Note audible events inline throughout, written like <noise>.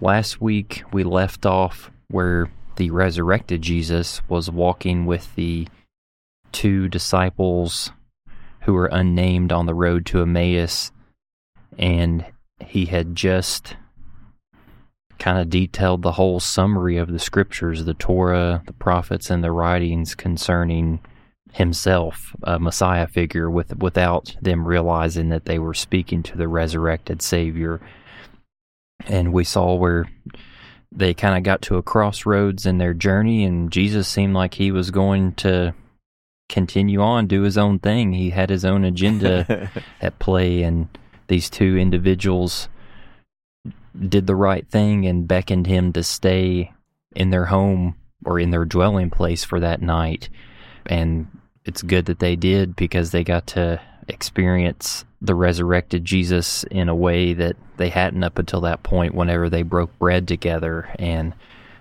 Last week we left off where the resurrected Jesus was walking with the two disciples who were unnamed on the road to Emmaus, and he had just kind of detailed the whole summary of the scriptures, the Torah, the prophets, and the writings concerning himself, a Messiah figure, with without them realizing that they were speaking to the resurrected Savior. And we saw where they kind of got to a crossroads in their journey, and Jesus seemed like he was going to continue on, do his own thing. He had his own agenda <laughs> at play, and these two individuals did the right thing and beckoned him to stay in their home or in their dwelling place for that night. And it's good that they did because they got to experience the resurrected Jesus in a way that they hadn't up until that point whenever they broke bread together. And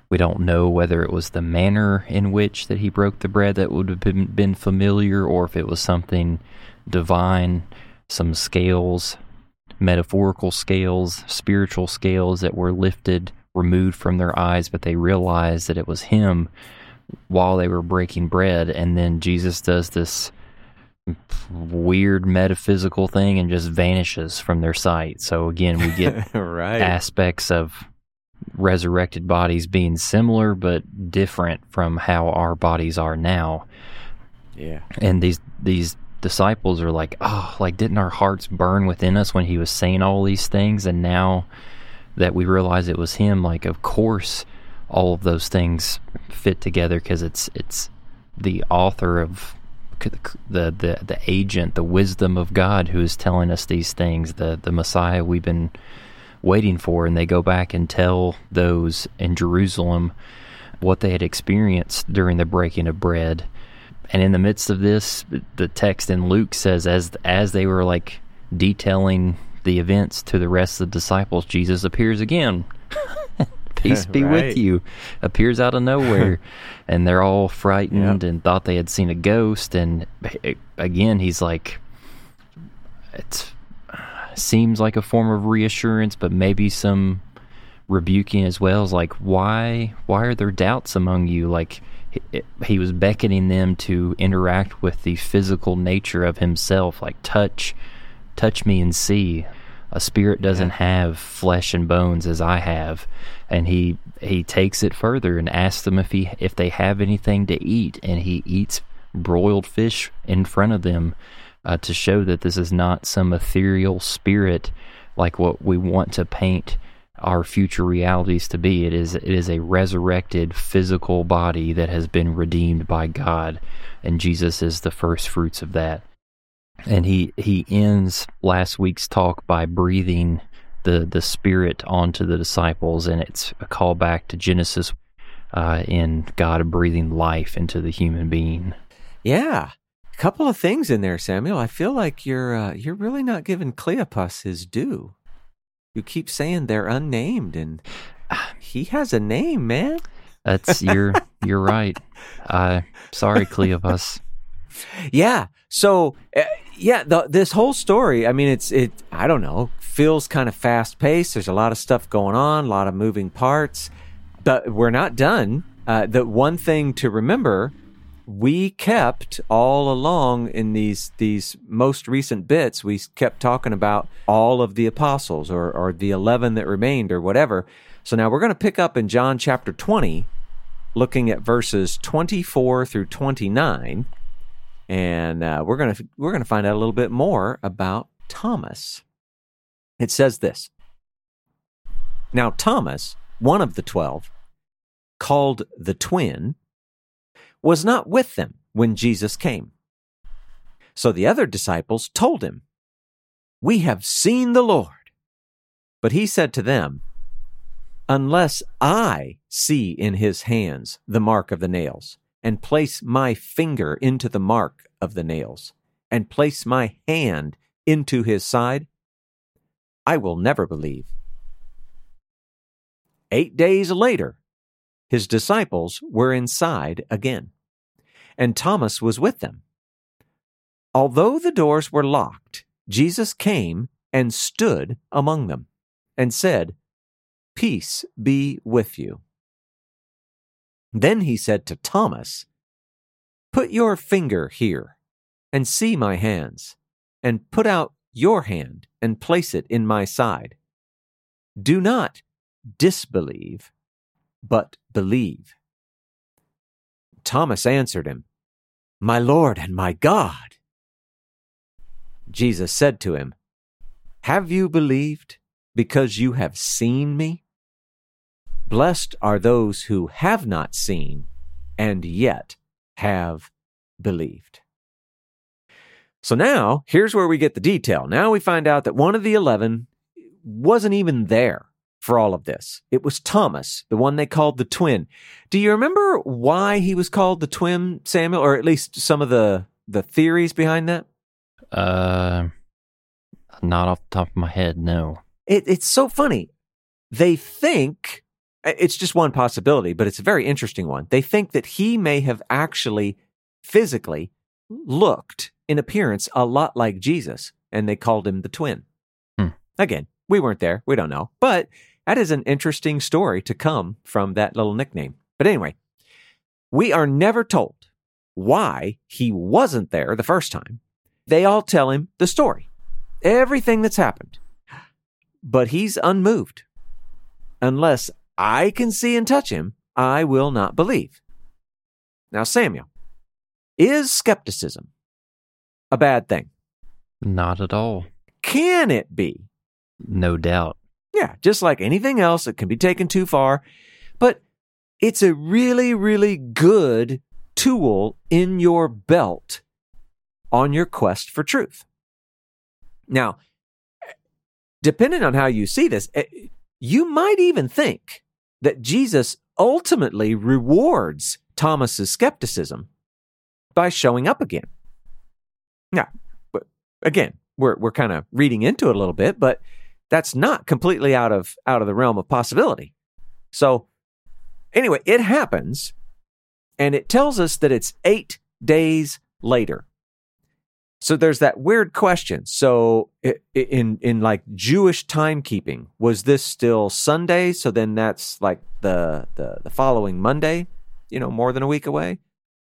we don't know whether it was the manner in which that he broke the bread that would have been, been familiar or if it was something divine, some scales metaphorical scales, spiritual scales that were lifted, removed from their eyes, but they realized that it was Him while they were breaking bread. And then Jesus does this weird metaphysical thing and just vanishes from their sight. So again, we get <laughs> right. aspects of resurrected bodies being similar but different from how our bodies are now. Yeah. And these these disciples are like, oh, like didn't our hearts burn within us when he was saying all these things? And now that we realize it was him, like, of course, all of those things fit together because it's it's the author of the, the the agent, the wisdom of God who is telling us these things, the the Messiah we've been waiting for, and they go back and tell those in Jerusalem what they had experienced during the breaking of bread and in the midst of this, the text in Luke says as as they were like detailing the events to the rest of the disciples, Jesus appears again. <laughs> <laughs> Peace be right. with you. Appears out of nowhere. <laughs> and they're all frightened yep. and thought they had seen a ghost. And eh, again, he's like, it seems like a form of reassurance, but maybe some rebuking as well. Is like, why, why are there doubts among you? Like, eh, he was beckoning them to interact with the physical nature of himself like touch touch me and see a spirit doesn't yeah. have flesh and bones as I have and he he takes it further and asks them if he if they have anything to eat and he eats broiled fish in front of them uh, to show that this is not some ethereal spirit like what we want to paint our future realities to be. It is it is a resurrected physical body that has been redeemed by God, and Jesus is the first fruits of that. And he he ends last week's talk by breathing the the Spirit onto the disciples, and it's a callback to Genesis uh, in God breathing life into the human being. Yeah, a couple of things in there, Samuel. I feel like you're uh, you're really not giving Cleopas his due. You keep saying they're unnamed, and he has a name, man. That's you're you're right. <laughs> Uh, sorry, Cleopas. Yeah. So uh, yeah, the, this whole story. I mean, it's it. I don't know. Feels kind of fast paced. There's a lot of stuff going on, a lot of moving parts. But we're not done. Uh, the one thing to remember we kept all along in these these most recent bits we kept talking about all of the apostles or or the 11 that remained or whatever so now we're going to pick up in John chapter 20 looking at verses 24 through 29 and uh, we're to we're to find out a little bit more about Thomas it says this now Thomas one of the 12 called the twin was not with them when Jesus came. So the other disciples told him, We have seen the Lord. But he said to them, unless I see in his hands the mark of the nails, and place my finger into the mark of the nails, and place my hand into his side, I will never believe. Eight days later, his disciples were inside again, and Thomas was with them. Although the doors were locked, Jesus came and stood among them and said, Peace be with you. Then he said to Thomas, Put your finger here and see my hands, and put out your hand and place it in my side. Do not disbelieve, but believe. Thomas answered him, My Lord and my God. Jesus said to him, Have you believed because you have seen me? Blessed are those who have not seen and yet have believed. So now, here's where we get the detail. Now we find out that one of the 11 wasn't even there for all of this. It was Thomas, the one they called the twin. Do you remember why he was called the twin, Samuel, or at least some of the the theories behind that? Uh, not off the top of my head, no. It, it's so funny. They think it's just one possibility, but it's a very interesting one. They think that he may have actually physically looked in appearance a lot like Jesus, and they called him the twin. Hmm. Again, we weren't there. We don't know. But that is an interesting story to come from that little nickname. But anyway, we are never told why he wasn't there the first time. They all tell him the story, everything that's happened. But he's unmoved. Unless I can see and touch him, I will not believe. Now, Samuel, is skepticism a bad thing? Not at all. Can it be? No doubt. Yeah, just like anything else, it can be taken too far. But it's a really, really good tool in your belt on your quest for truth. Now, depending on how you see this, eh, you might even think that Jesus ultimately rewards Thomas's skepticism by showing up again. Now, again, we're we're kind of reading into it a little bit, but that's not completely out of out of the realm of possibility. So, anyway, it happens, and it tells us that it's eight days later. So there's that weird question. So in in like Jewish timekeeping, was this still Sunday? So then that's like the the the following Monday, you know, more than a week away.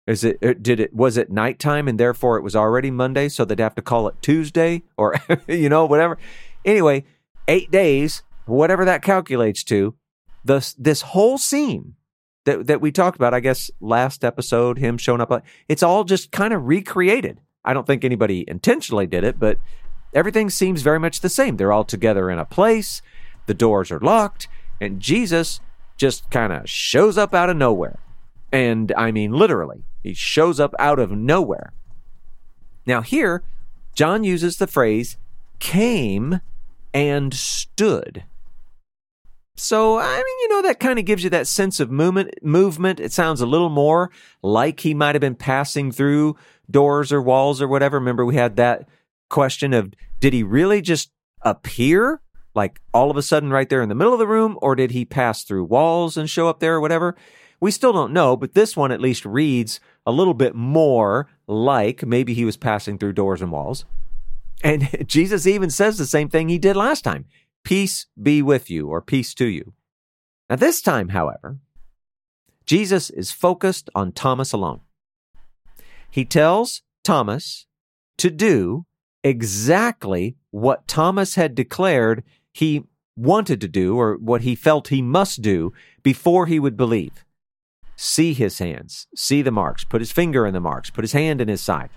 Is it uh, did it was it nighttime and therefore it was already Monday, so they'd have to call it Tuesday or <laughs> you know whatever. Anyway, eight days, whatever that calculates to. This this whole scene that that we talked about, I guess last episode, him showing up, it's all just kind of recreated I don't think anybody intentionally did it, but everything seems very much the same. They're all together in a place, the doors are locked, and Jesus just kind of shows up out of nowhere. And I mean, literally, he shows up out of nowhere. Now, here, John uses the phrase came and stood. So, I mean, you know, that kind of gives you that sense of movement. Movement. It sounds a little more like he might have been passing through doors or walls or whatever. Remember, we had that question of did he really just appear like all of a sudden right there in the middle of the room, or did he pass through walls and show up there or whatever? We still don't know, but this one at least reads a little bit more like maybe he was passing through doors and walls. And <laughs> Jesus even says the same thing he did last time Peace be with you, or peace to you. Now, this time, however, Jesus is focused on Thomas alone. He tells Thomas to do exactly what Thomas had declared he wanted to do or what he felt he must do before he would believe. See his hands, see the marks, put his finger in the marks, put his hand in his side.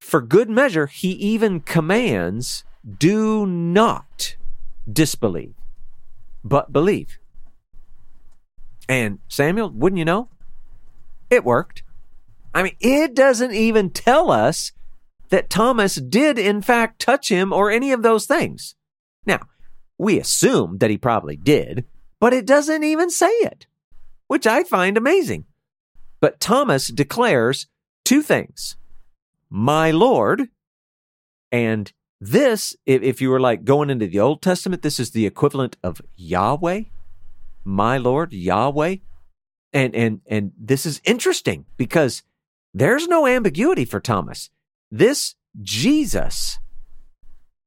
For good measure, he even commands do not disbelieve, but believe. And Samuel, wouldn't you know? It worked. I mean, it doesn't even tell us that Thomas did, in fact, touch him or any of those things. Now, we assume that he probably did, but it doesn't even say it, which I find amazing. But Thomas declares two things my Lord, and this, if, if you were like going into the Old Testament, this is the equivalent of Yahweh, my Lord, Yahweh. And, and, and this is interesting because there's no ambiguity for Thomas. This Jesus,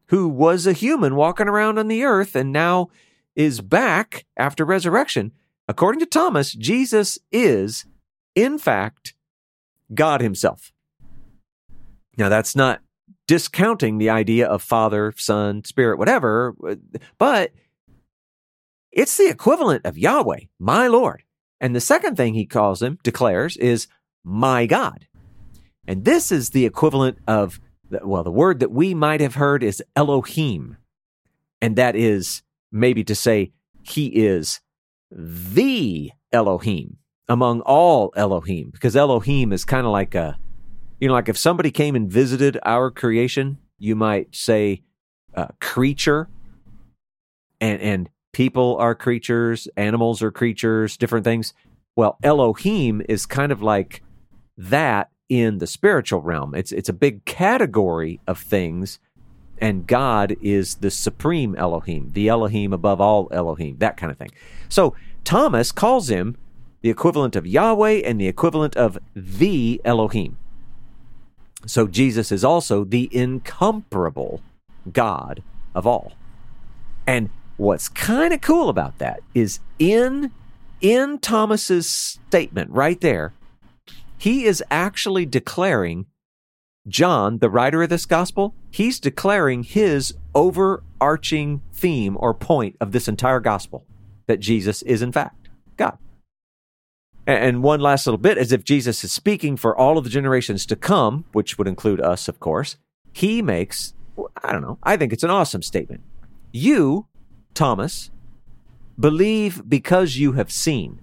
who was a human walking around on the earth and now is back after resurrection, according to Thomas, Jesus is, in fact, God Himself. Now, that's not discounting the idea of Father, Son, Spirit, whatever, but it's the equivalent of Yahweh, my Lord. And the second thing he calls him, declares, is my God. And this is the equivalent of, well, the word that we might have heard is Elohim. And that is maybe to say he is the Elohim among all Elohim, because Elohim is kind of like a, you know, like if somebody came and visited our creation, you might say uh, creature, and and people are creatures, animals are creatures, different things. Well, Elohim is kind of like that in the spiritual realm. It's it's a big category of things, and God is the supreme Elohim, the Elohim above all Elohim, that kind of thing. So Thomas calls him the equivalent of Yahweh and the equivalent of the Elohim. So Jesus is also the incomparable God of all. And what's kind of cool about that is in in Thomas's statement right there, he is actually declaring John, the writer of this gospel, he's declaring his overarching theme or point of this entire gospel that Jesus is in fact God. And one last little bit, as if Jesus is speaking for all of the generations to come, which would include us, of course, he makes, I don't know, I think it's an awesome statement. You, Thomas, believe because you have seen.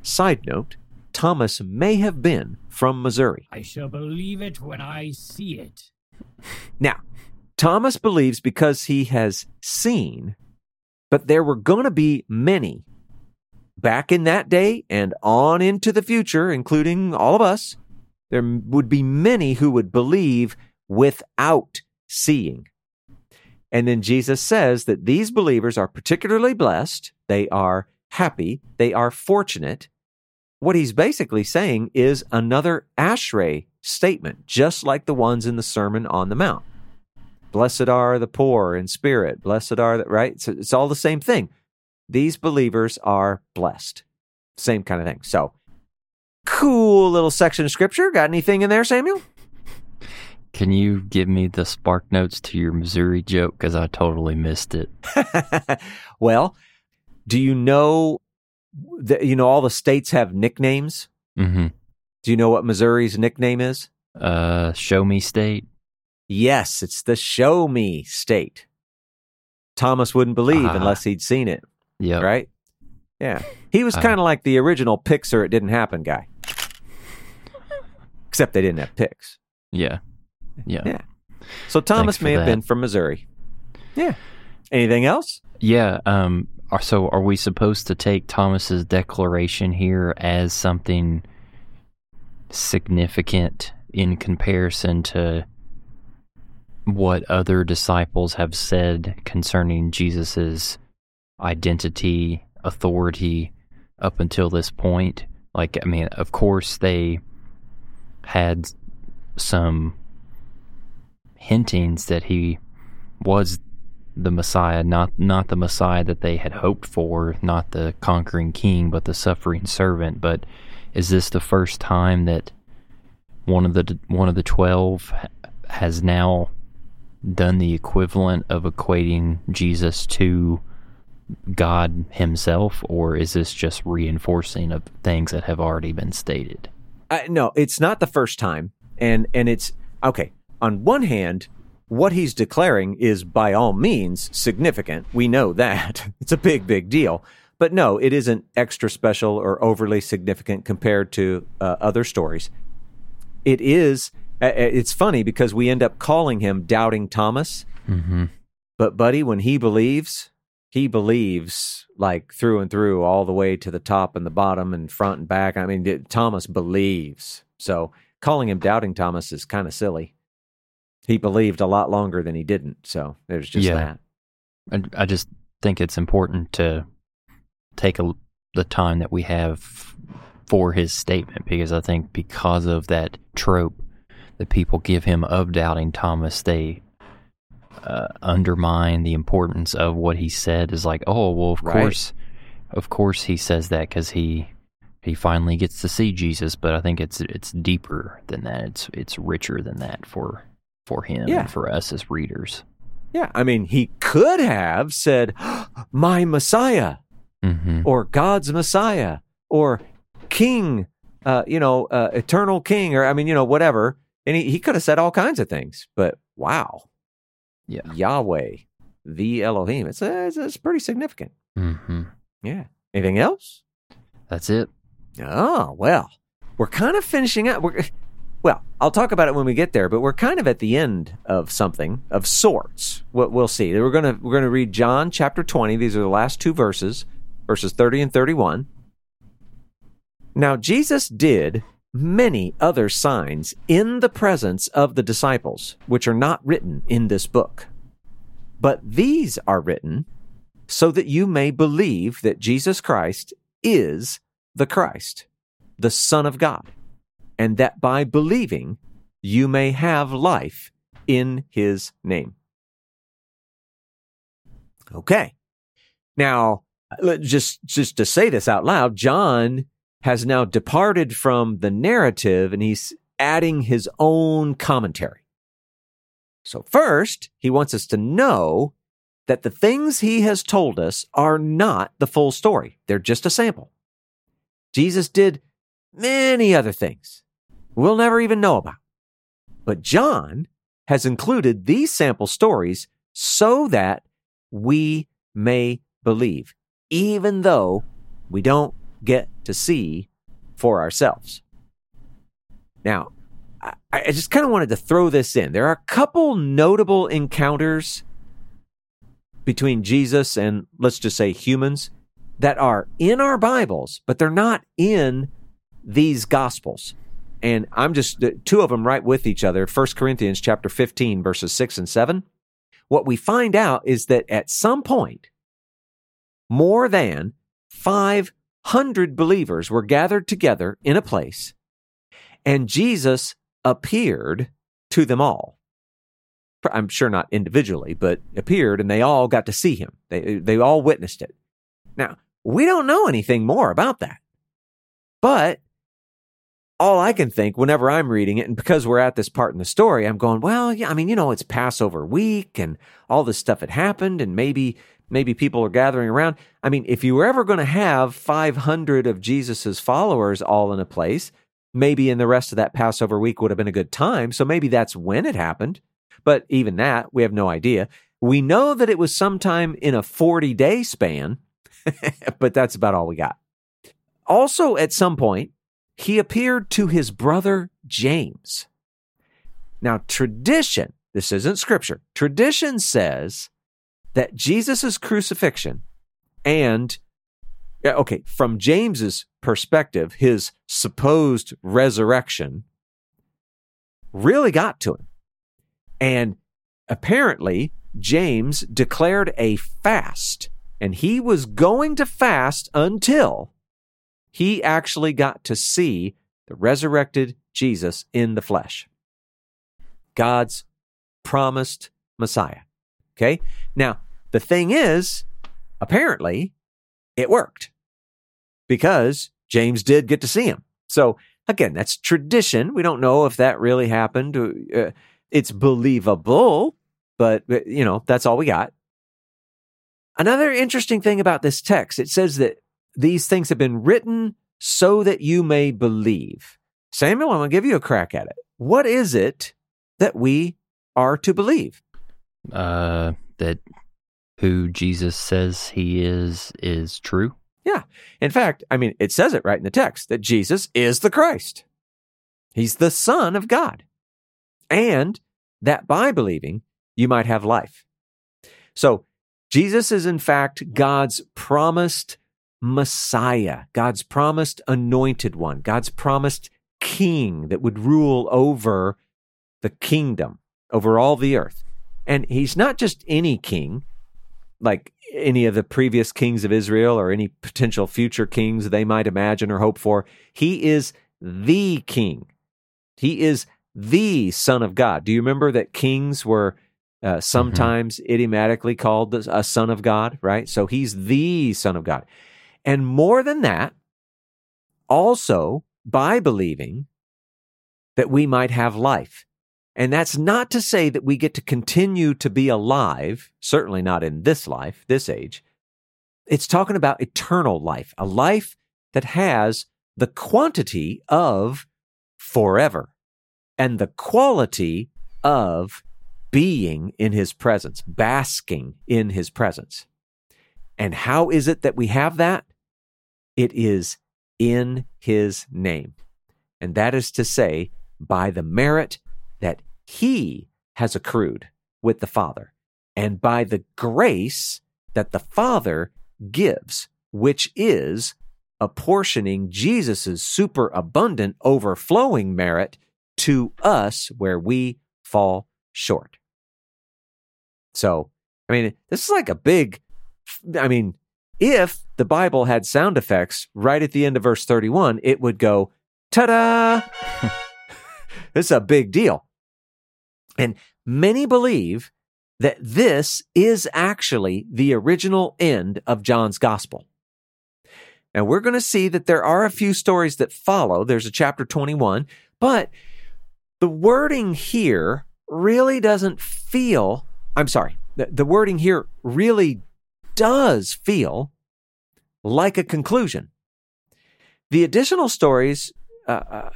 Side note, Thomas may have been from Missouri. I shall believe it when I see it. Now, Thomas believes because he has seen, but there were going to be many back in that day and on into the future, including all of us, there would be many who would believe without seeing. And then Jesus says that these believers are particularly blessed, they are happy, they are fortunate. What he's basically saying is another Ashrei statement, just like the ones in the Sermon on the Mount. Blessed are the poor in spirit. Blessed are the, right? So it's all the same thing these believers are blessed. Same kind of thing. So, cool little section of scripture. Got anything in there, Samuel? Can you give me the spark notes to your Missouri joke? Because I totally missed it. <laughs> well, do you know that you know all the states have nicknames? Mm-hmm. Do you know what Missouri's nickname is? Uh, show me state. Yes, it's the show me state. Thomas wouldn't believe Ah. unless he'd seen it. Yeah. right? Yeah. <laughs> He was Uh. kind of like the original pics or It Didn't Happen guy. Except they didn't have pics. Yeah. Yeah. Yeah. So Thomas may have that. been from Missouri. Yeah. Anything else? Yeah. Um. are- So, are we supposed to take Thomas's declaration here as something significant in comparison to what other disciples have said concerning Jesus's identity, authority up until this point? Like, I mean, of course, they had some hintings that he was the Messiah, not not the Messiah that they had hoped for, not the conquering king, but the suffering servant. But is this the first time that one of the one of the twelve has now done the equivalent of equating Jesus to God Himself, or is this just reinforcing of things that have already been stated? Uh, no, it's not the first time. And and it's okay. On one hand, what he's declaring is by all means significant. We know that. <laughs> It's a big big deal. But no, it isn't extra special or overly significant compared to uh, other stories. It is it's funny because we end up calling him doubting Thomas. Mm-hmm. But buddy, when he believes, he believes like through and through, all the way to the top and the bottom and front and back. I mean, Thomas believes. So calling him doubting Thomas is kind of silly. He believed a lot longer than he didn't. So there's just Yeah. that. I, I just think it's important to take a, the time that we have for his statement because I think because of that trope that people give him of doubting Thomas, they uh, undermine the importance of what he said. Is like, oh well, of Right. course, of course he says that because he he finally gets to see Jesus. But I think it's it's deeper than that. It's it's richer than that for for him Yeah. and for us as readers. Yeah. I mean, he could have said, <gasps> My Messiah. hmm or God's Messiah or King, uh, you know, uh, Eternal King, or I mean, you know, whatever. And he, he could have said all kinds of things, but wow, Yeah. Yahweh, the Elohim, it's, uh, it's, it's pretty significant. hmm Yeah. Anything else? That's it. Oh, well, we're kind of finishing up. We're, well, I'll talk about it when we get there, but we're kind of at the end of something of sorts. What we'll see. We're gonna we're gonna read John chapter twenty. These are the last two verses, verses thirty and thirty-one. Now Jesus did many other signs in the presence of the disciples, which are not written in this book. But these are written so that you may believe that Jesus Christ is the Christ, the Son of God, and that by believing you may have life in his name. Okay. Now, just just to say this out loud, John has now departed from the narrative and he's adding his own commentary. So first, he wants us to know that the things he has told us are not the full story. They're just a sample. Jesus did many other things we'll never even know about. But John has included these sample stories so that we may believe, even though we don't get to see for ourselves. Now, I, I just kind of wanted to throw this in. There are a couple notable encounters between Jesus and, let's just say, humans that are in our Bibles, but they're not in these Gospels. And I'm just two of them right with each other. 1 Corinthians chapter 15, verses 6 and 7. What we find out is that at some point, more than 500 believers were gathered together in a place, and Jesus appeared to them all. I'm sure not individually, but appeared, and they all got to see him. They, they all witnessed it. Now, we don't know anything more about that. But all I can think whenever I'm reading it, and because we're at this part in the story, I'm going, well, yeah, I mean, you know, it's Passover week and all this stuff had happened, and maybe maybe people are gathering around. I mean, if you were ever going to have 500 of Jesus's followers all in a place, maybe in the rest of that Passover week would have been a good time. So maybe that's when it happened. But even that, we have no idea. We know that it was sometime in a 40 day span, <laughs> but that's about all we got. Also, at some point, he appeared to his brother James. Now, tradition, this isn't scripture, tradition says that Jesus' crucifixion and, okay, from James's perspective, his supposed resurrection really got to him. And apparently, James declared a fast, and he was going to fast until he actually got to see the resurrected Jesus in the flesh. God's promised Messiah. Okay? Now, the thing is, apparently, it worked because James did get to see him. So, again, that's tradition. We don't know if that really happened. Uh, it's believable, but, uh, you know, that's all we got. Another interesting thing about this text, it says that these things have been written so that you may believe. Samuel, I'm going to give you a crack at it. What is it that we are to believe? Uh, that who Jesus says he is is true. Yeah. In fact, I mean, it says it right in the text that Jesus is the Christ. He's the Son of God. And that by believing, you might have life. So Jesus is, in fact, God's promised Messiah, God's promised anointed one, God's promised king that would rule over the kingdom, over all the earth. And he's not just any king, like any of the previous kings of Israel or any potential future kings they might imagine or hope for. He is the king. He is the Son of God. Do you remember that kings were uh, mm-hmm. sometimes mm-hmm. idiomatically called a Son of God, right? So he's the Son of God. And more than that, also by believing that we might have life. And that's not to say that we get to continue to be alive, certainly not in this life, this age. It's talking about eternal life, a life that has the quantity of forever and the quality of being in his presence, basking in his presence. And how is it that we have that? It is in his name. And that is to say, by the merit he has accrued with the Father, and by the grace that the Father gives, which is apportioning Jesus' superabundant, overflowing merit to us where we fall short. So, I mean, this is like a big, I mean, if the Bible had sound effects right at the end of verse 31, it would go, ta da! <laughs> this is a big deal. And many believe that this is actually the original end of John's gospel. Now, we're going to see that there are a few stories that follow. There's a chapter 21, but the wording here really doesn't feel, I'm sorry, the, the wording here really does feel like a conclusion. The additional stories uh, uh,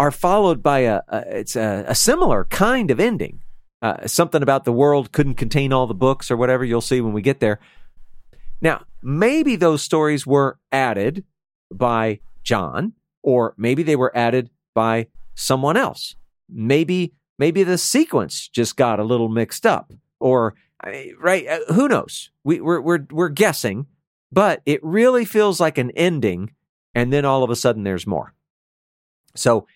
are followed by a, a it's a, a, similar kind of ending. Uh, something about the world couldn't contain all the books or whatever. You'll see when we get there. Now, maybe those stories were added by John, or maybe they were added by someone else. Maybe maybe the sequence just got a little mixed up, or right? Uh, who knows? We, we're we're we're guessing, but it really feels like an ending, and then all of a sudden there's more. So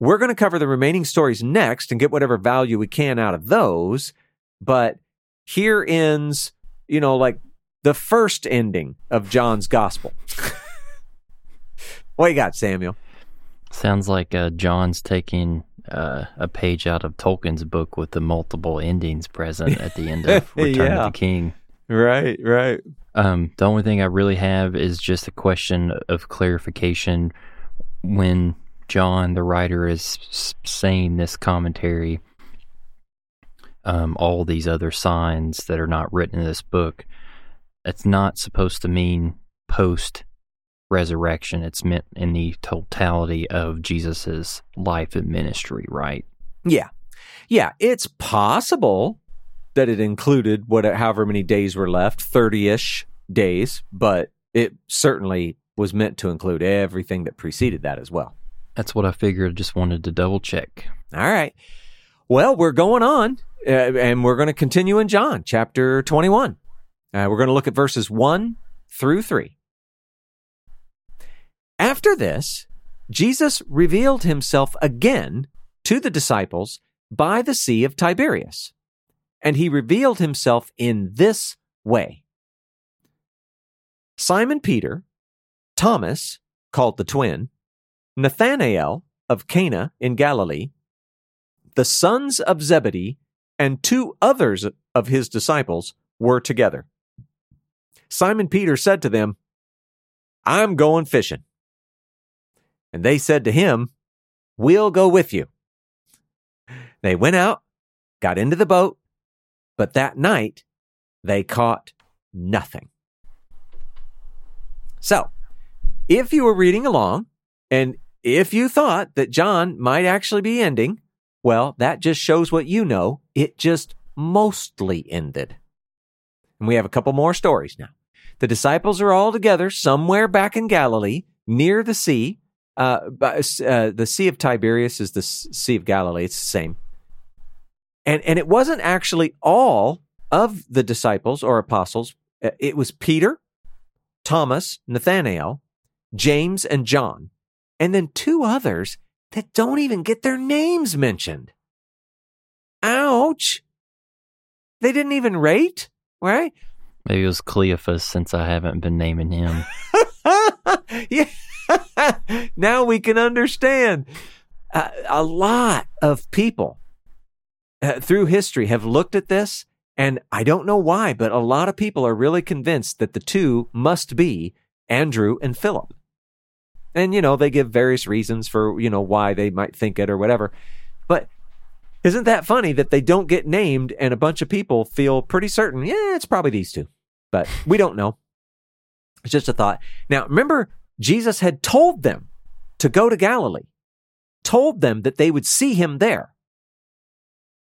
we're going to cover the remaining stories next and get whatever value we can out of those. But here ends, you know, like the first ending of John's gospel. <laughs> what you got, Samuel? Sounds like uh, John's taking uh, a page out of Tolkien's book with the multiple endings present at the end of <laughs> Return yeah. of the King. Right, right. Um, the only thing I really have is just a question of clarification. When John, the writer, is saying this commentary, um, all these other signs that are not written in this book, it's not supposed to mean post resurrection. It's meant in the totality of Jesus's life and ministry, right? Yeah. Yeah, it's possible that it included what however many days were left, 30ish days, but it certainly was meant to include everything that preceded that as well. That's what I figured. I Just wanted to double check. All right. Well, we're going on, uh, and we're going to continue in John chapter 21. Uh, we're going to look at verses 1 through 3. After this, Jesus revealed himself again to the disciples by the Sea of Tiberias. And he revealed himself in this way Simon Peter, Thomas, called the twin, Nathanael of Cana in Galilee, the sons of Zebedee, and two others of his disciples were together. Simon Peter said to them, I'm going fishing. And they said to him, We'll go with you. They went out, got into the boat, but that night they caught nothing. So, if you were reading along, and if you thought that John might actually be ending, well, that just shows what you know. It just mostly ended. And we have a couple more stories now. The disciples are all together somewhere back in Galilee near the sea. Uh, uh, the Sea of Tiberias is the Sea of Galilee. It's the same. And, and it wasn't actually all of the disciples or apostles, uh, it was Peter, Thomas, Nathanael, James, and John, and then two others that don't even get their names mentioned. Ouch. They didn't even rate, right? Maybe it was Cleophas since I haven't been naming him. <laughs> yeah. now we can understand. Uh, a lot of people uh, through history have looked at this, and I don't know why, but a lot of people are really convinced that the two must be Andrew and Philip. And, you know, they give various reasons for, you know, why they might think it or whatever. But isn't that funny that they don't get named and a bunch of people feel pretty certain, yeah, it's probably these two. But we don't know. It's just a thought. Now, remember, Jesus had told them to go to Galilee, told them that they would see him there.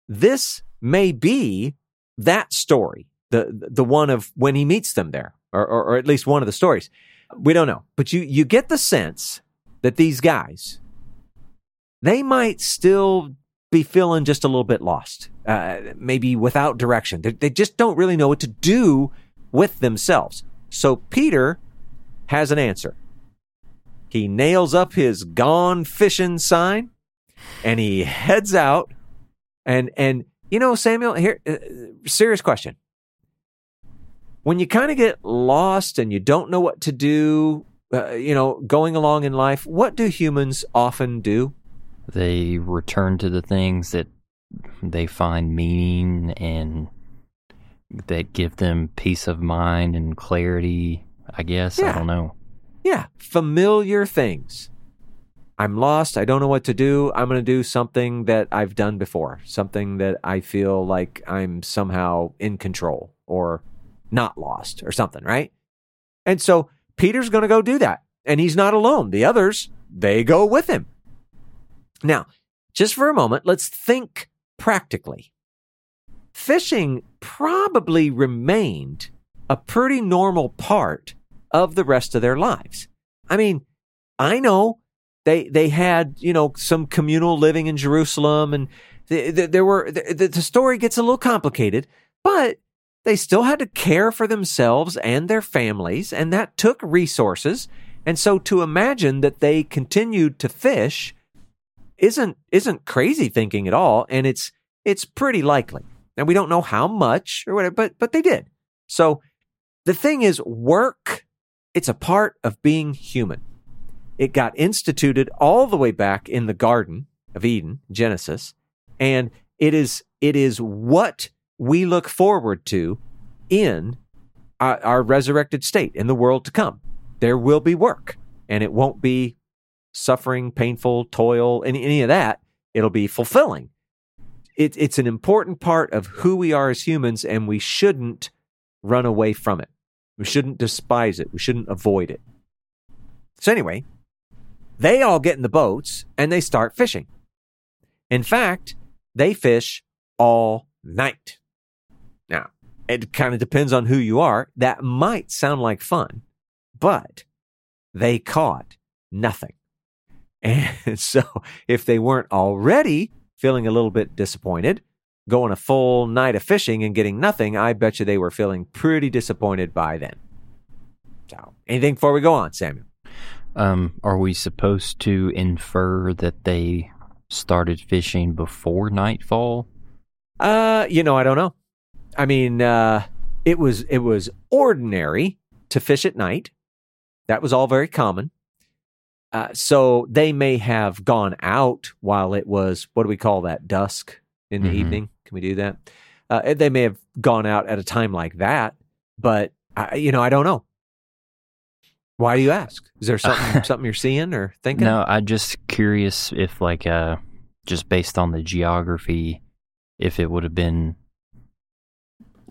This may be that story, the, the one of when he meets them there, or, or, or at least one of the stories. We don't know. But you, you get the sense that these guys, they might still be feeling just a little bit lost, uh, maybe without direction. They, they just don't really know what to do with themselves. So Peter has an answer. He nails up his gone fishing sign and he heads out and and you know Samuel here uh, serious question. When you kind of get lost and you don't know what to do, uh, you know, going along in life, what do humans often do? They return to the things that they find meaning and that give them peace of mind and clarity. I guess Yeah. I don't know. Yeah, familiar things. I'm lost. I don't know what to do. I'm going to do something that I've done before, something that I feel like I'm somehow in control or not lost or something, right? And so Peter's going to go do that. And he's not alone. The others, they go with him. Now, just for a moment, let's think practically. Fishing probably remained a pretty normal part of the rest of their lives. I mean, I know they they had you know some communal living in Jerusalem, and th- th- there were the, the story gets a little complicated, but they still had to care for themselves and their families, and that took resources. And so to imagine that they continued to fish isn't isn't crazy thinking at all, and it's it's pretty likely. And we don't know how much or whatever, but but they did. So the thing is, work it's a part of being human. It got instituted all the way back in the Garden of Eden, Genesis, and it is it is what we look forward to in our, our resurrected state in the world to come. There will be work, and it won't be suffering, painful, toil, any any of that. It'll be fulfilling. It, it's an important part of who we are as humans, and we shouldn't run away from it. We shouldn't despise it. We shouldn't avoid it. So, anyway, they all get in the boats and they start fishing. In fact, they fish all night. It kind of depends on who you are. That might sound like fun, but they caught nothing. <laughs> And so, if they weren't already feeling a little bit disappointed, going a full night of fishing and getting nothing, I bet you they were feeling pretty disappointed by then. So, anything before we go on, Samuel? Um, are we supposed to infer that they started fishing before nightfall? Uh, you know, I don't know. I mean, uh, it was it was ordinary to fish at night. That was all very common. Uh, so they may have gone out while it was what do we call that dusk in the Mhm. evening? Can we do that? Uh, they may have gone out at a time like that, but I, you know, I don't know. Why do you ask? Is there something <laughs> something you're seeing or thinking? No, I'm just curious if, like, uh, just based on the geography, if it would have been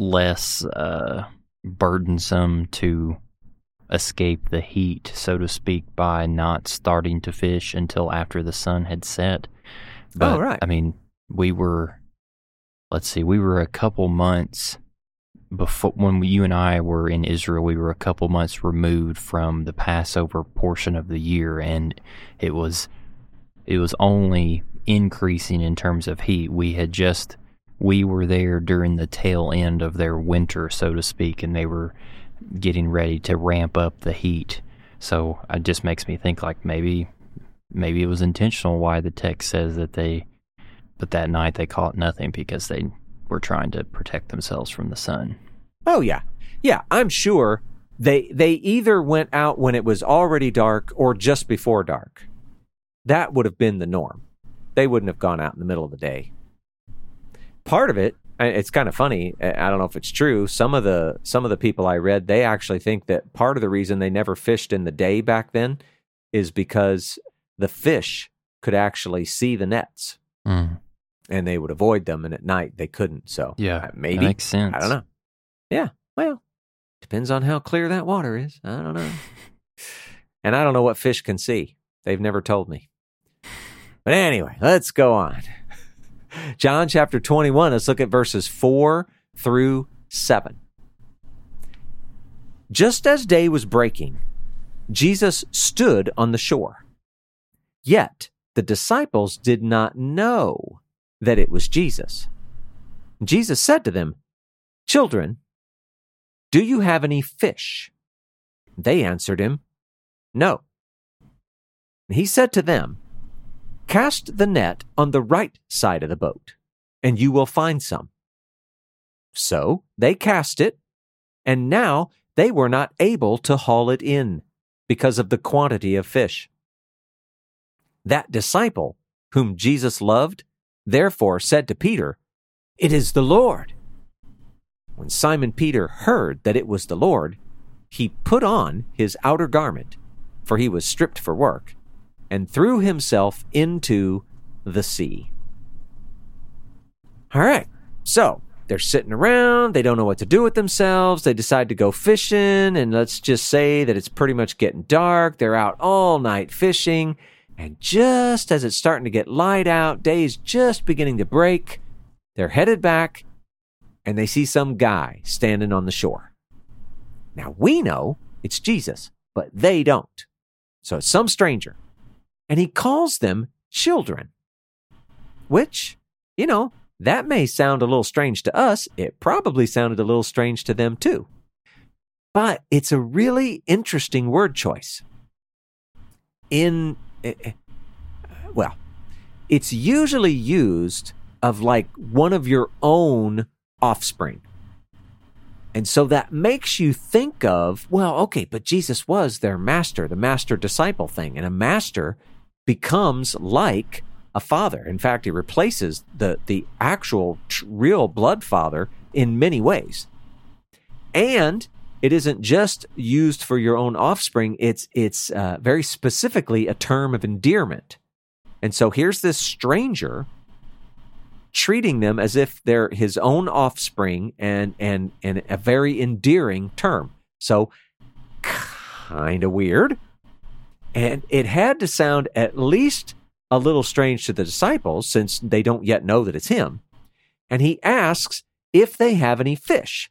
less uh, burdensome to escape the heat, so to speak, by not starting to fish until after the sun had set. But, Oh, right. I mean, we were, let's see, we were a couple months before when you and I were in Israel, we were a couple months removed from the Passover portion of the year, and it was it was only increasing in terms of heat. We had just we were there during the tail end of their winter, so to speak, and they were getting ready to ramp up the heat. So uh, it just makes me think like maybe maybe it was intentional why the text says that they but that night they caught nothing because they were trying to protect themselves from the sun. Oh yeah. Yeah, I'm sure they they either went out when it was already dark or just before dark. That would have been the norm. They wouldn't have gone out in the middle of the day. Part of it, it's kind of funny. I don't know if it's true. Some of the some of the people I read, they actually think that part of the reason they never fished in the day back then is because the fish could actually see the nets. Mm. And they would avoid them, and at night they couldn't. So Yeah, uh, maybe makes sense. I don't know. Yeah, well, depends on how clear that water is. I don't know. <laughs> and I don't know what fish can see. They've never told me. But anyway, let's go on. John chapter 21, let's look at verses 4 through 7. Just as day was breaking, Jesus stood on the shore. Yet the disciples did not know that it was Jesus. Jesus said to them, Children, do you have any fish? They answered him, No. He said to them, Cast the net on the right side of the boat, and you will find some. So they cast it, and now they were not able to haul it in because of the quantity of fish. That disciple, whom Jesus loved, therefore said to Peter, It is the Lord. When Simon Peter heard that it was the Lord, he put on his outer garment, for he was stripped for work, and threw himself into the sea. All right, so they're sitting around, they don't know what to do with themselves, they decide to go fishing, and let's just say that it's pretty much getting dark. They're out all night fishing, and just as it's starting to get light out, day's just beginning to break, they're headed back and they see some guy standing on the shore. Now we know it's Jesus, but they don't. So it's some stranger. And he calls them children, which, you know, that may sound a little strange to us. It probably sounded a little strange to them too. But it's a really interesting word choice. In, eh, eh, well, it's usually used of like one of your own offspring. And so that makes you think of, well, okay, but Jesus was their master, the master disciple thing. And a master becomes like a father. In fact, he replaces the, the actual real blood father in many ways. And it isn't just used for your own offspring, it's, it's uh, very specifically a term of endearment. And so here's this stranger treating them as if they're his own offspring and and and a very endearing term. So kind of weird. And it had to sound at least a little strange to the disciples since they don't yet know that it's him. And he asks if they have any fish.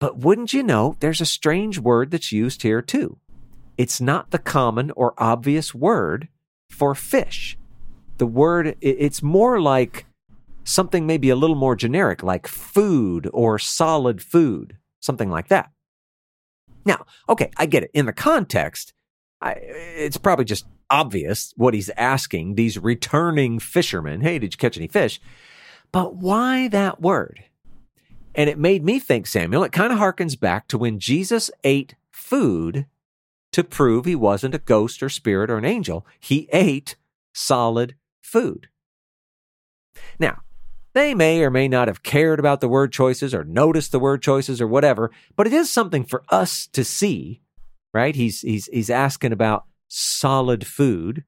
But wouldn't you know, there's a strange word that's used here too. It's not the common or obvious word for fish. The word, it's more like something maybe a little more generic, like food or solid food, something like that. Now, okay, I get it. In the context, I, it's probably just obvious what he's asking these returning fishermen. Hey, did you catch any fish? But why that word? And it made me think, Samuel, it kind of harkens back to when Jesus ate food to prove he wasn't a ghost or spirit or an angel. He ate solid food. Now, they may or may not have cared about the word choices or noticed the word choices or whatever, but it is something for us to see, right? He's, he's, he's asking about solid food.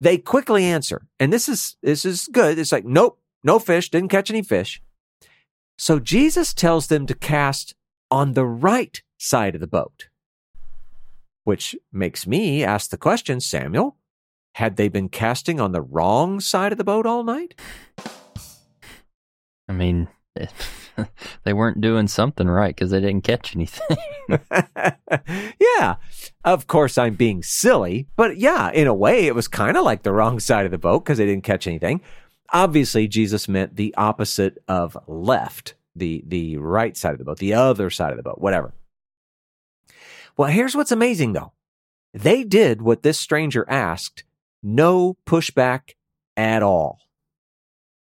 They quickly answer, and this is, this is good. It's like, nope, no fish, didn't catch any fish. So Jesus tells them to cast on the right side of the boat, which makes me ask the question, Samuel, had they been casting on the wrong side of the boat all night? I mean, they weren't doing something right because they didn't catch anything. <laughs> yeah, of course I'm being silly, but yeah, in a way it was kind of like the wrong side of the boat because they didn't catch anything. Obviously, Jesus meant the opposite of left, the, the right side of the boat, the other side of the boat, whatever. Well, here's what's amazing though. They did what this stranger asked, no pushback at all.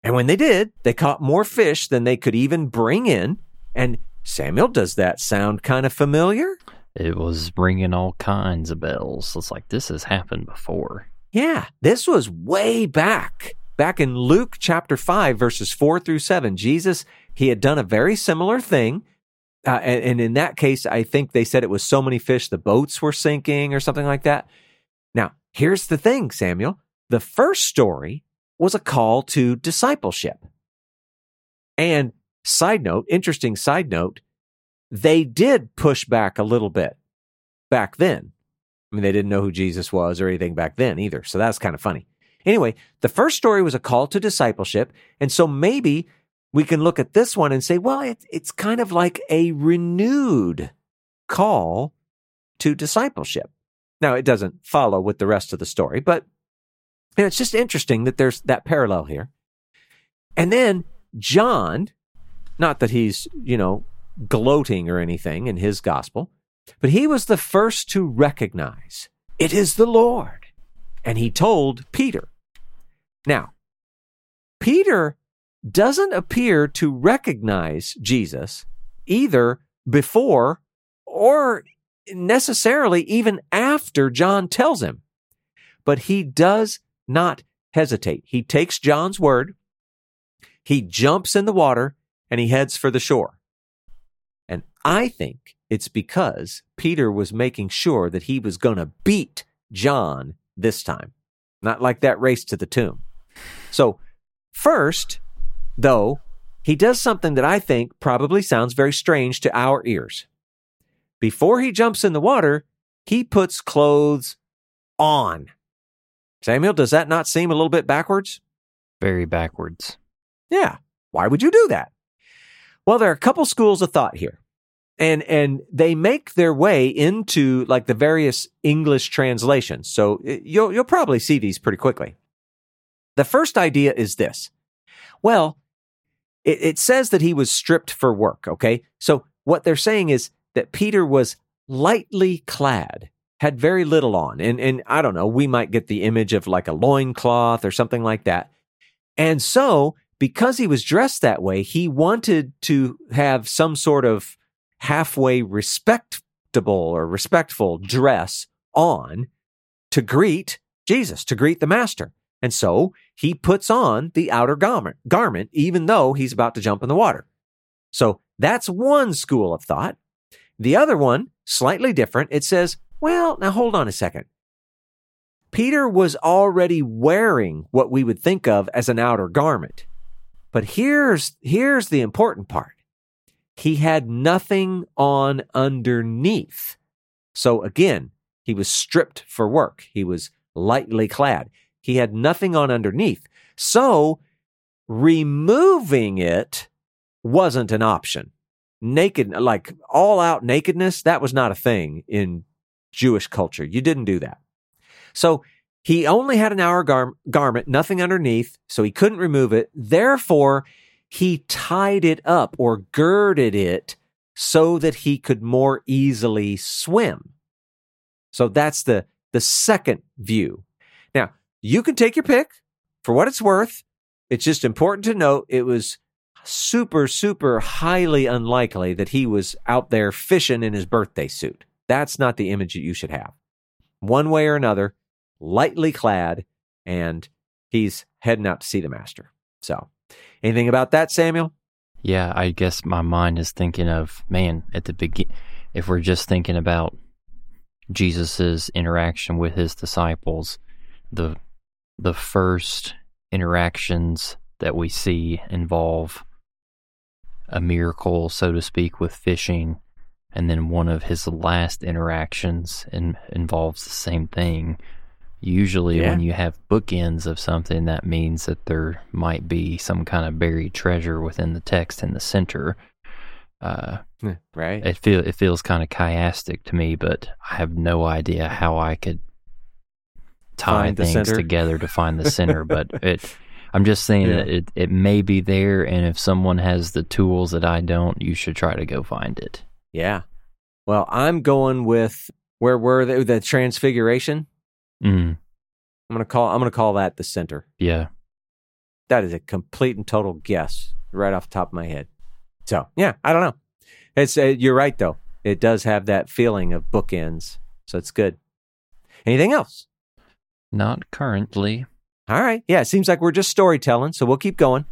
And when they did, they caught more fish than they could even bring in. And Samuel, does that sound kind of familiar? It was ringing all kinds of bells. It's like this has happened before. Yeah, this was way back. Back in Luke chapter 5, verses 4 through 7, Jesus, he had done a very similar thing. Uh, and, and in that case, I think they said it was so many fish, the boats were sinking or something like that. Now, here's the thing, Samuel. The first story was a call to discipleship. And side note, interesting side note, they did push back a little bit back then. I mean, they didn't know who Jesus was or anything back then either. So that's kind of funny. Anyway, the first story was a call to discipleship. And so maybe we can look at this one and say, well, it, it's kind of like a renewed call to discipleship. Now, it doesn't follow with the rest of the story, but know, it's just interesting that there's that parallel here. And then John, not that he's, you know, gloating or anything in his gospel, but he was the first to recognize it is the Lord. And he told Peter. Now, Peter doesn't appear to recognize Jesus either before or necessarily even after John tells him. But he does not hesitate. He takes John's word, he jumps in the water, and he heads for the shore. And I think it's because Peter was making sure that he was going to beat John this time, not like that race to the tomb. So, first, though, he does something that I think probably sounds very strange to our ears. Before he jumps in the water, he puts clothes on. Samuel, does that not seem a little bit backwards? Very backwards. Yeah. Why would you do that? Well, there are a couple schools of thought here. And and they make their way into like the various English translations. So you'll you'll probably see these pretty quickly. The first idea is this. Well, it, it says that he was stripped for work, okay? So what they're saying is that Peter was lightly clad had very little on. And, and I don't know, we might get the image of like a loincloth or something like that. And so, because he was dressed that way, he wanted to have some sort of halfway respectable or respectful dress on to greet Jesus, to greet the master. And so he puts on the outer garment, garment, even though he's about to jump in the water. So that's one school of thought. The other one, slightly different, it says well, now hold on a second. Peter was already wearing what we would think of as an outer garment. But here's, here's the important part. He had nothing on underneath. So again, he was stripped for work. He was lightly clad. He had nothing on underneath. So removing it wasn't an option. Naked, like all out nakedness, that was not a thing in Jewish culture. You didn't do that. So he only had an hour gar- garment, nothing underneath, so he couldn't remove it. Therefore, he tied it up or girded it so that he could more easily swim. So that's the, the second view. Now, you can take your pick for what it's worth. It's just important to note it was super, super highly unlikely that he was out there fishing in his birthday suit. That's not the image that you should have. One way or another, lightly clad, and he's heading out to see the master. So, anything about that, Samuel? Yeah, I guess my mind is thinking of man at the begin. If we're just thinking about Jesus's interaction with his disciples, the the first interactions that we see involve a miracle, so to speak, with fishing and then one of his last interactions in, involves the same thing. Usually, yeah. when you have bookends of something, that means that there might be some kind of buried treasure within the text in the center. Uh, right. It feel it feels kind of chiastic to me, but I have no idea how I could tie things together to find the center. but <laughs> it I'm just saying Yeah. that it, it may be there, and if someone has the tools that I don't, you should try to go find it. Yeah. Well, I'm going with where were they? The Transfiguration. Mm, I'm gonna call. I'm gonna call that the center. yeah. That is a complete and total guess, right off the top of my head. So yeah, I don't know. It's uh, you're right though. It does have that feeling of bookends, so it's good. Anything else? Not currently. All right. Yeah, it seems like we're just storytelling, so we'll keep going.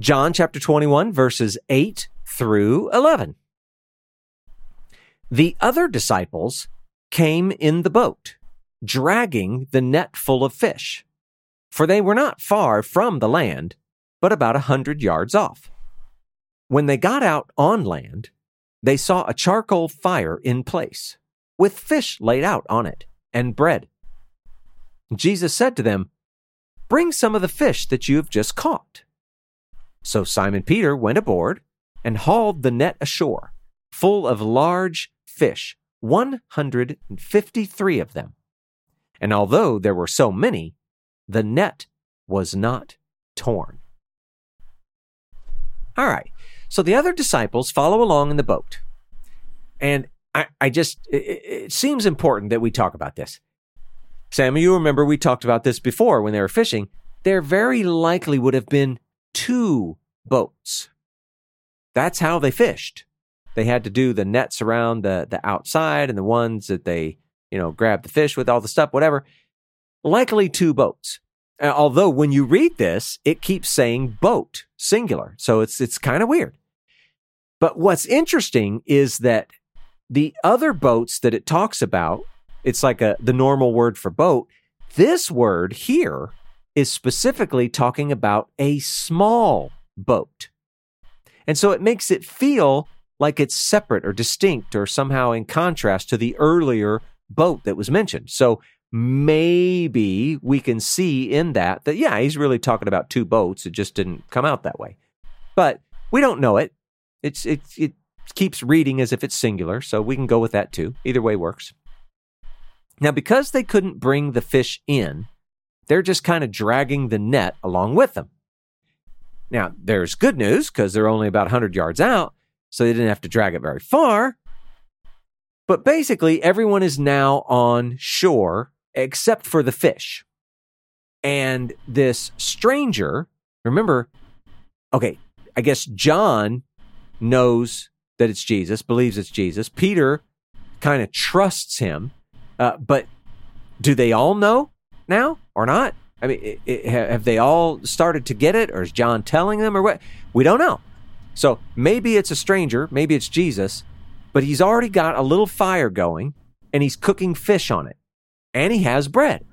John chapter 21, verses 8 through 11. The other disciples came in the boat, dragging the net full of fish, for they were not far from the land, but about a hundred yards off. When they got out on land, they saw a charcoal fire in place, with fish laid out on it, and bread. Jesus said to them, Bring some of the fish that you have just caught. So Simon Peter went aboard and hauled the net ashore, full of large fish, 153 of them. And although there were so many, the net was not torn. All right. So the other disciples follow along in the boat. And I, I just, it, it seems important that we talk about this. Sam, you remember we talked about this before when they were fishing. There very likely would have been two boats. That's how they fished. They had to do the nets around the, the outside and the ones that they, you know, grab the fish with all the stuff, whatever. Likely two boats. Although when you read this, it keeps saying boat, singular. So it's it's kind of weird. But what's interesting is that the other boats that it talks about it's like a the normal word for boat. This word here is specifically talking about a small boat. And so it makes it feel like it's separate or distinct or somehow in contrast to the earlier boat that was mentioned. So maybe we can see in that that yeah, he's really talking about two boats. It just didn't come out that way. But we don't know it. It's it it keeps reading as if it's singular, so we can go with that too. Either way works. Now, because they couldn't bring the fish in, they're just kind of dragging the net along with them. Now, there's good news because they're only about 100 yards out, so they didn't have to drag it very far. But basically, everyone is now on shore except for the fish. And this stranger, remember, okay, I guess John knows that it's Jesus, believes it's Jesus. Peter kind of trusts him. Uh, but do they all know now or not? I mean, i i have they all started to get it, or is John telling them, or what? We don't know. So maybe it's a stranger, maybe it's Jesus, but he's already got a little fire going, and he's cooking fish on it, and he has bread.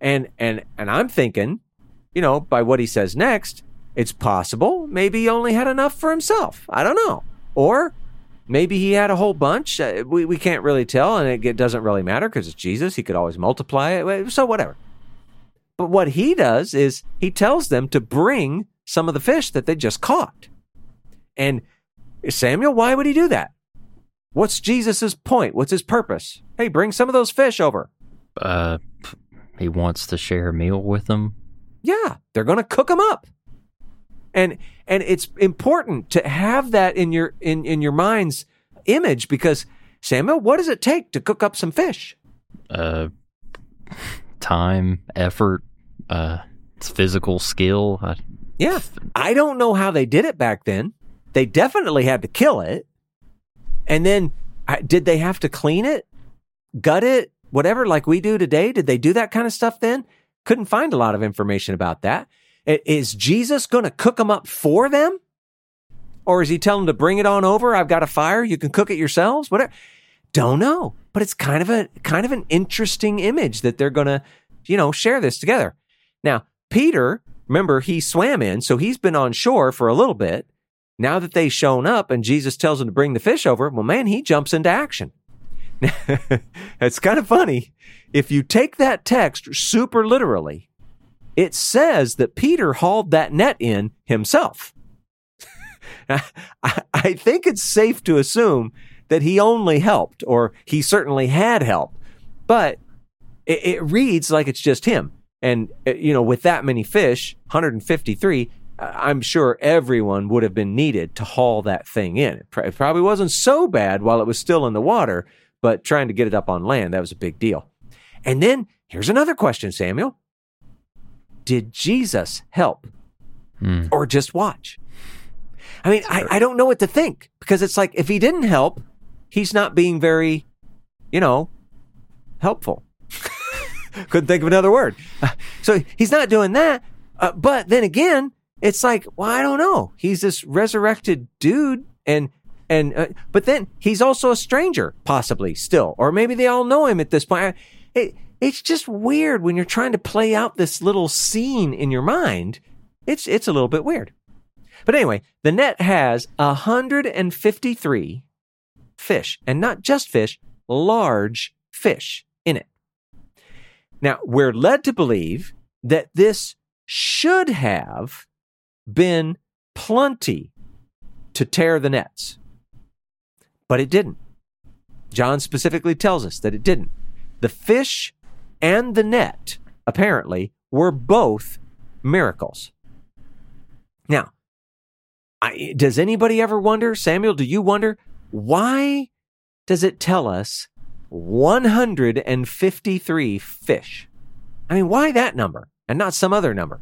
And and and I'm thinking, you know, by what he says next, it's possible maybe he only had enough for himself. I don't know, or Maybe he had a whole bunch. Uh, we, we can't really tell, and it, it doesn't really matter because it's Jesus. He could always multiply it. So, whatever. But what he does is he tells them to bring some of the fish that they just caught. And Samuel, why would he do that? What's Jesus's point? What's his purpose? Hey, bring some of those fish over. Uh, he wants to share a meal with them. Yeah, they're going to cook them up. And and it's important to have that in your in in your mind's image because Samuel, what does it take to cook up some fish? Uh, time, effort, uh, it's physical skill. I, Yeah. I don't know how they did it back then. They definitely had to kill it. And then did they have to clean it, gut it, whatever, like we do today? Did they do that kind of stuff then? Couldn't find a lot of information about that. Is Jesus going to cook them up for them? Or is he telling them to bring it on over? I've got a fire. You can cook it yourselves. Whatever. Don't know. But it's kind of a kind of an interesting image that they're going to, you know, share this together. Now, Peter, remember, he swam in, so he's been on shore for a little bit. Now that they've shown up and Jesus tells him to bring the fish over, well, man, he jumps into action. <laughs> it's kind of funny. If you take that text super literally, it says that Peter hauled that net in himself. <laughs> I, think it's safe to assume that he only helped, or he certainly had help, but it, reads like it's just him. And, uh, you know, with that many fish, 153, uh, I'm sure everyone would have been needed to haul that thing in. It, probably wasn't so bad while it was still in the water, but trying to get it up on land, that was a big deal. And then here's another question, Samuel. Did Jesus help Hmm. or just watch? I mean, I, I don't know what to think because it's like if he didn't help, he's not being very, you know, helpful. <laughs> Couldn't think of another word. So he's not doing that. Uh, but then again, it's like, well, I don't know. He's this resurrected dude, and and uh, but then he's also a stranger, possibly still, or maybe they all know him at this point. It, it's just weird when you're trying to play out this little scene in your mind. It's it's a little bit weird. But anyway, the net has 153 fish, and not just fish, large fish in it. Now, we're led to believe that this should have been plenty to tear the nets, but it didn't. John specifically tells us that it didn't. The fish and the net, apparently, were both miracles. Now, I, does anybody ever wonder, Samuel, do you wonder, why does it tell us 153 fish? I mean, why that number and not some other number?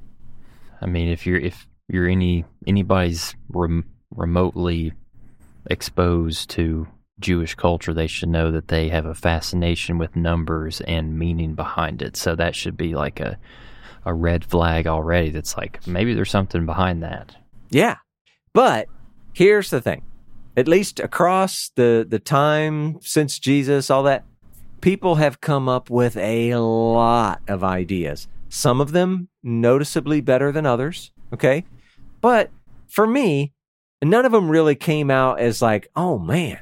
I mean, if you're if you're any anybody's rem- remotely exposed to Jewish culture, they should know that they have a fascination with numbers and meaning behind it. So that should be like a a red flag already. That's like maybe there's something behind that. Yeah. But here's the thing. At least across the, the time since Jesus, all that, people have come up with a lot of ideas. Some of them noticeably better than others. Okay. But for me, none of them really came out as like, oh man,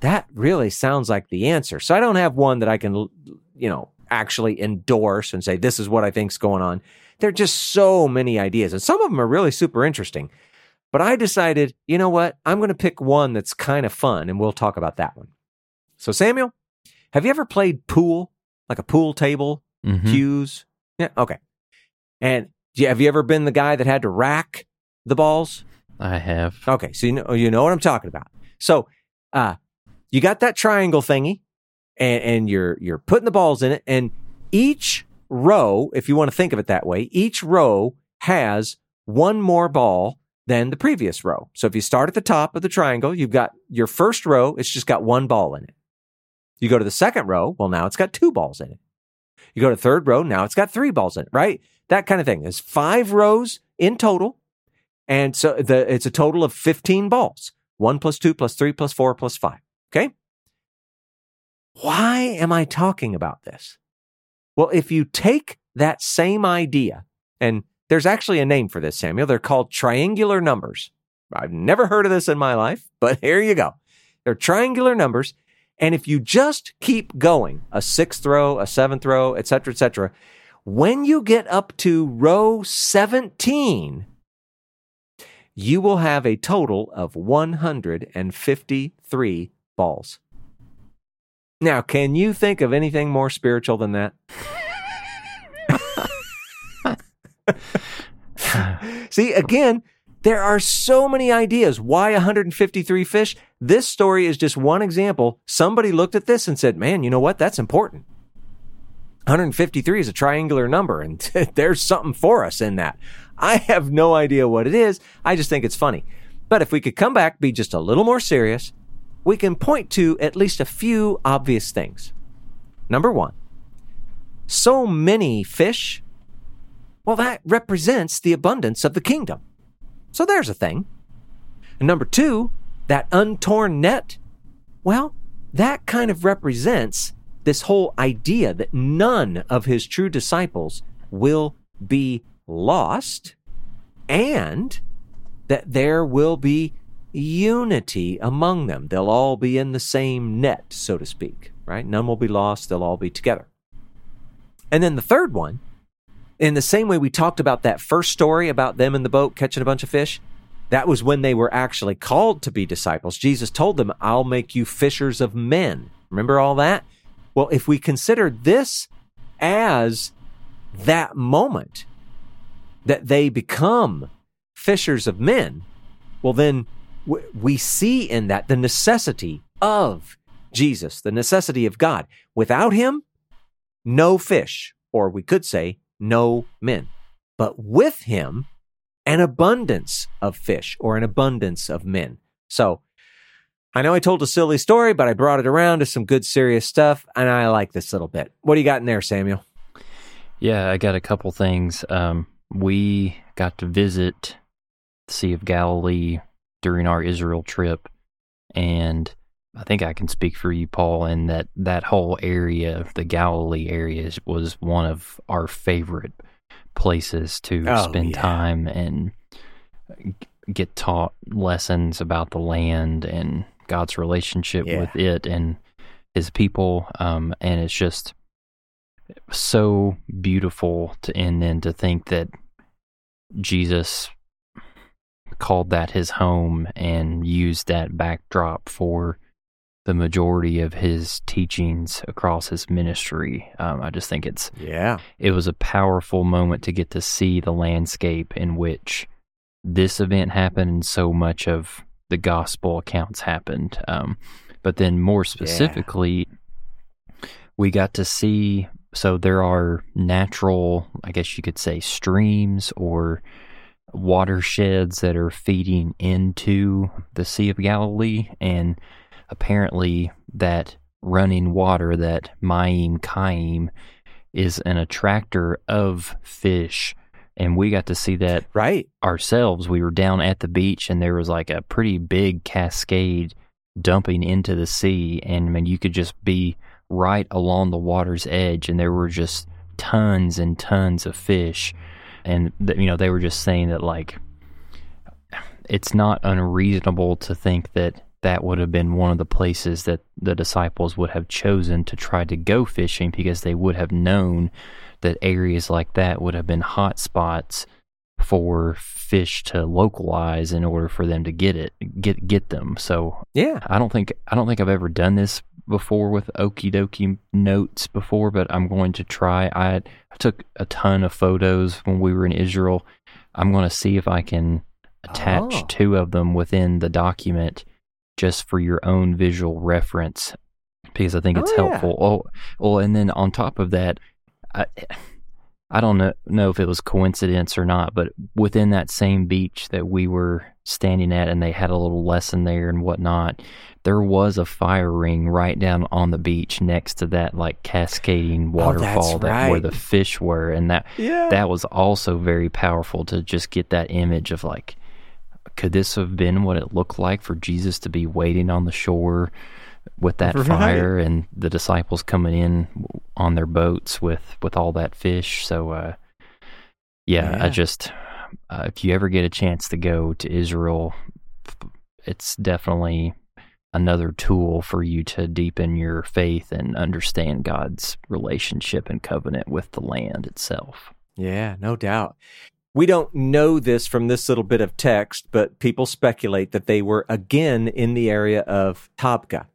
that really sounds like the answer. So I don't have one that I can, you know, actually endorse and say, this is what I think's going on. There are just so many ideas, and some of them are really super interesting. But I decided, you know what? I'm going to pick one that's kind of fun, and we'll talk about that one. So, Samuel, have you ever played pool, like a pool table, Mhm. cues? Yeah, okay. And have you ever been the guy that had to rack the balls? I have. Okay, so you know you know what I'm talking about. So, uh, you got that triangle thingy, and and you're you're putting the balls in it, and each row, if you want to think of it that way, each row has one more ball than the previous row. So if you start at the top of the triangle, you've got your first row, it's just got one ball in it. You go to the second row, well, now it's got two balls in it. You go to the third row, now it's got three balls in it, right? That kind of thing. There's five rows in total. And so the, it's a total of 15 balls. One plus two plus three plus four plus five. Okay. Why am I talking about this? Well, if you take that same idea, and there's actually a name for this, Samuel, they're called triangular numbers. I've never heard of this in my life, but <laughs> here you go. They're triangular numbers. And if you just keep going, a sixth row, a seventh row, et cetera, et cetera, when you get up to row 17, you will have a total of 153 balls. Now, can you think of anything more spiritual than that? <laughs> See, again, there are so many ideas. Why 153 fish? This story is just one example. Somebody looked at this and said, man, you know what? That's important. 153 is a triangular number, and <laughs> there's something for us in that. I have no idea what it is. I just think it's funny. But if we could come back, be just a little more serious, we can point to at least a few obvious things. Number one, so many fish, well, that represents the abundance of the kingdom. So there's a thing. And number two, that untorn net, well, that kind of represents this whole idea that none of his true disciples will be lost and that there will be unity among them. They'll all be in the same net, so to speak, right? None will be lost, they'll all be together. And then the third one, in the same way we talked about that first story about them in the boat catching a bunch of fish, that was when they were actually called to be disciples. Jesus told them, I'll make you fishers of men. Remember all that? Well, if we consider this as that moment that they become fishers of men, well, then we see in that the necessity of Jesus, the necessity of God. Without him, no fish, or we could say, no men. But with him, an abundance of fish or an abundance of men. So I know I told a silly story, but I brought it around to some good, serious stuff, and I like this little bit. What do you got in there, Samuel? Yeah, I got a couple things. Um, we got to visit the Sea of Galilee during our Israel trip, and I think I can speak for you, Paul, in that that whole area, the Galilee area, was one of our favorite places to Oh, spend yeah. time and get taught lessons about the land and God's relationship Yeah. with it and His people. Um, and it's just so beautiful to and then to think that Jesus called that his home and used that backdrop for the majority of his teachings across his ministry. Um, I just think it's Yeah. it was a powerful moment to get to see the landscape in which this event happened and so much of the gospel accounts happened. Um, but then more specifically, we got to see so there are natural, I guess you could say, streams or watersheds that are feeding into the Sea of Galilee. And apparently, that running water, that Mayim Chayim, is an attractor of fish. And we got to see that Right. ourselves. We were down at the beach and there was like a pretty big cascade dumping into the sea. And I mean, you could just be right along the water's edge and there were just tons and tons of fish. And, th- you know, they were just saying that like it's not unreasonable to think that that would have been one of the places that the disciples would have chosen to try to go fishing because they would have known that areas like that would have been hot spots for fish to localize in order for them to get it get get them. So Yeah. I don't think I don't think I've ever done this before with okie dokie notes before, but I'm going to try. I, I took a ton of photos when we were in Israel. I'm going to see if I can attach Oh. two of them within the document just for your own visual reference because I think it's Oh, yeah. helpful. Oh, well, and then on top of that, I, I don't know, know if it was coincidence or not, but within that same beach that we were standing at, and they had a little lesson there and whatnot, there was a fire ring right down on the beach next to that like cascading Oh, waterfall that where the fish were, and that Yeah. that was also very powerful to just get that image of like, could this have been what it looked like for Jesus to be waiting on the shore with that Right. fire and the disciples coming in on their boats with with all that fish? So, uh, yeah, Yeah. I just uh, if you ever get a chance to go to Israel, it's definitely another tool for you to deepen your faith and understand God's relationship and covenant with the land itself. Yeah, no doubt. We don't know this from this little bit of text, but people speculate that they were again in the area of Tabgha.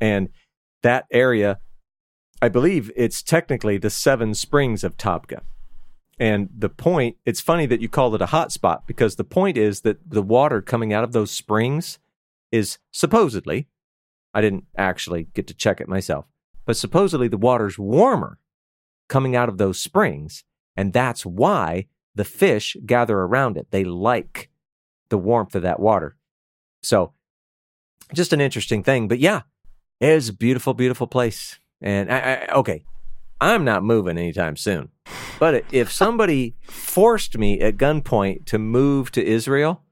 And that area, I believe it's technically the seven springs of Tabgha. And the point, it's funny that you call it a hot spot because the point is that the water coming out of those springs is supposedly, I didn't actually get to check it myself, but supposedly the water's warmer coming out of those springs. And that's why the fish gather around it. They like the warmth of that water. So, just an interesting thing. But yeah, it is a beautiful, beautiful place. And I, I, okay, I'm not moving anytime soon. But if somebody forced me at gunpoint to move to Israel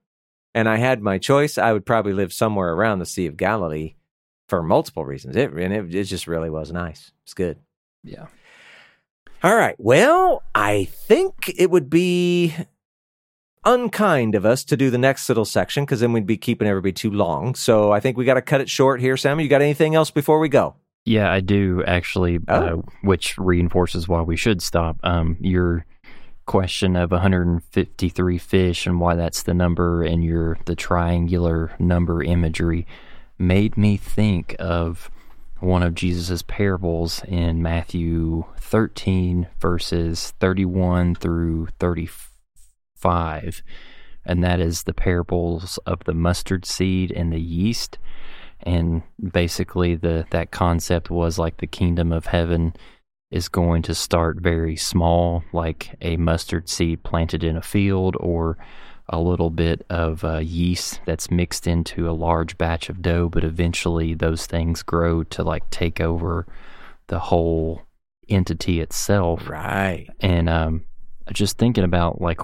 and I had my choice, I would probably live somewhere around the Sea of Galilee for multiple reasons. It, and it, it just really was nice. It's good. Yeah. All right. Well, I think it would be unkind of us to do the next little section because then we'd be keeping everybody too long. So I think we got to cut it short here, Sam. You got anything else before we go? Yeah, I do actually, uh, Oh. which reinforces why we should stop. Um, your question of 153 fish and why that's the number and your the triangular number imagery made me think of one of Jesus' parables in Matthew 13, verses 31 through 35. And that is the parables of the mustard seed and the yeast. And basically, the that concept was like the kingdom of heaven is going to start very small, like a mustard seed planted in a field, or a little bit of uh, yeast that's mixed into a large batch of dough, but eventually those things grow to like take over the whole entity itself. Right. And um, just thinking about like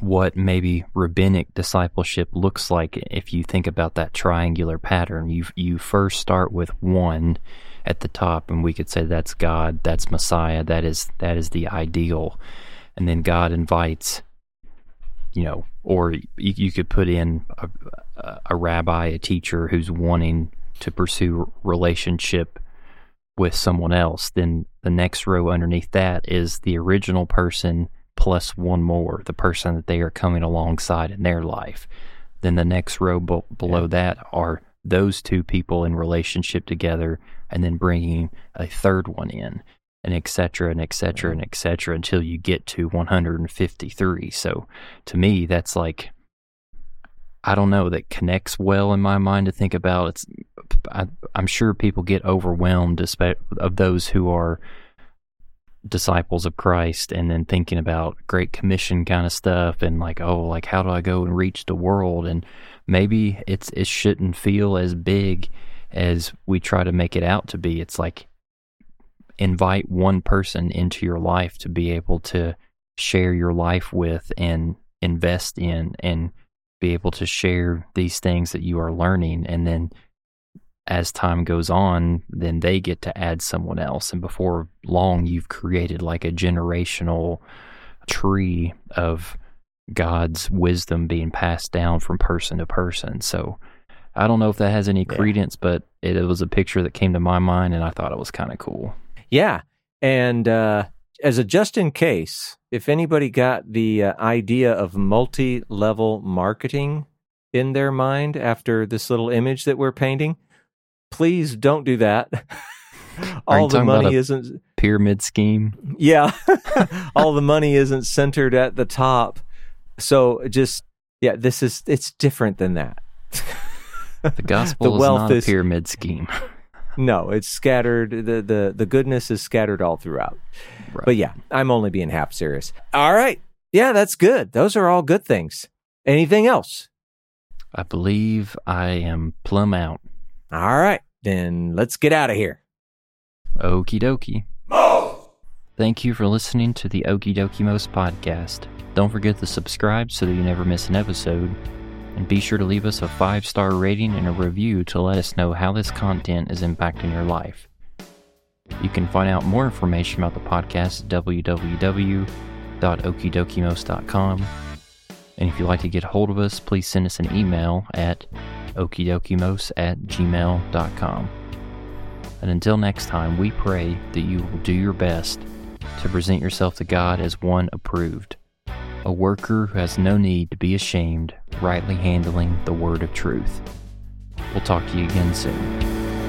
what maybe rabbinic discipleship looks like if you think about that triangular pattern. You you first start with one at the top, and we could say that's God, that's Messiah, that is that is the ideal, and then God invites you know, or you, you could put in a, a, rabbi, a teacher who's wanting to pursue relationship with someone else. Then the next row underneath that is the original person plus one more, the person that they are coming alongside in their life. Then the next row b- below yeah. that are those two people in relationship together, and then bringing a third one in and et cetera and et cetera and et cetera until you get to 153. So to me, that's like, I don't know, that connects well in my mind to think about. It's, I, am sure people get overwhelmed of those who are disciples of Christ and then thinking about Great Commission kind of stuff and like, oh, like how do I go and reach the world? And maybe it's it shouldn't feel as big as we try to make it out to be. It's like invite one person into your life to be able to share your life with and invest in and be able to share these things that you are learning and then as time goes on then they get to add someone else and before long you've created like a generational tree of God's wisdom being passed down from person to person so I don't know if that has any credence yeah. but it, it was a picture that came to my mind and I thought it was kind of cool yeah. And uh, as a just in case, if anybody got the uh, idea of multi level marketing in their mind after this little image that we're painting, please don't do that. <laughs> all the money isn't pyramid scheme. Yeah. <laughs> all the money isn't centered at the top. So just yeah, this is it's different than that. the <laughs> gospel the is not a pyramid scheme. No, it's scattered. The, the, the goodness is scattered all throughout. Right. But yeah, I'm only being half serious. All right. Yeah, that's good. Those are all good things. Anything else? I believe I am plumb out. All right. Then let's get out of here. Okie dokie. Thank you for listening to the Oki Dokimos podcast. Don't forget to subscribe so that you never miss an episode and be sure to leave us a five star rating and a review to let us know how this content is impacting your life. You can find out more information about the podcast at www.okidokimos.com. And if you'd like to get hold of us, please send us an email at okidokimos at gmail.com. And until next time, we pray that you will do your best to present yourself to God as one approved a worker who has no need to be ashamed, rightly handling the word of truth. We'll talk to you again soon.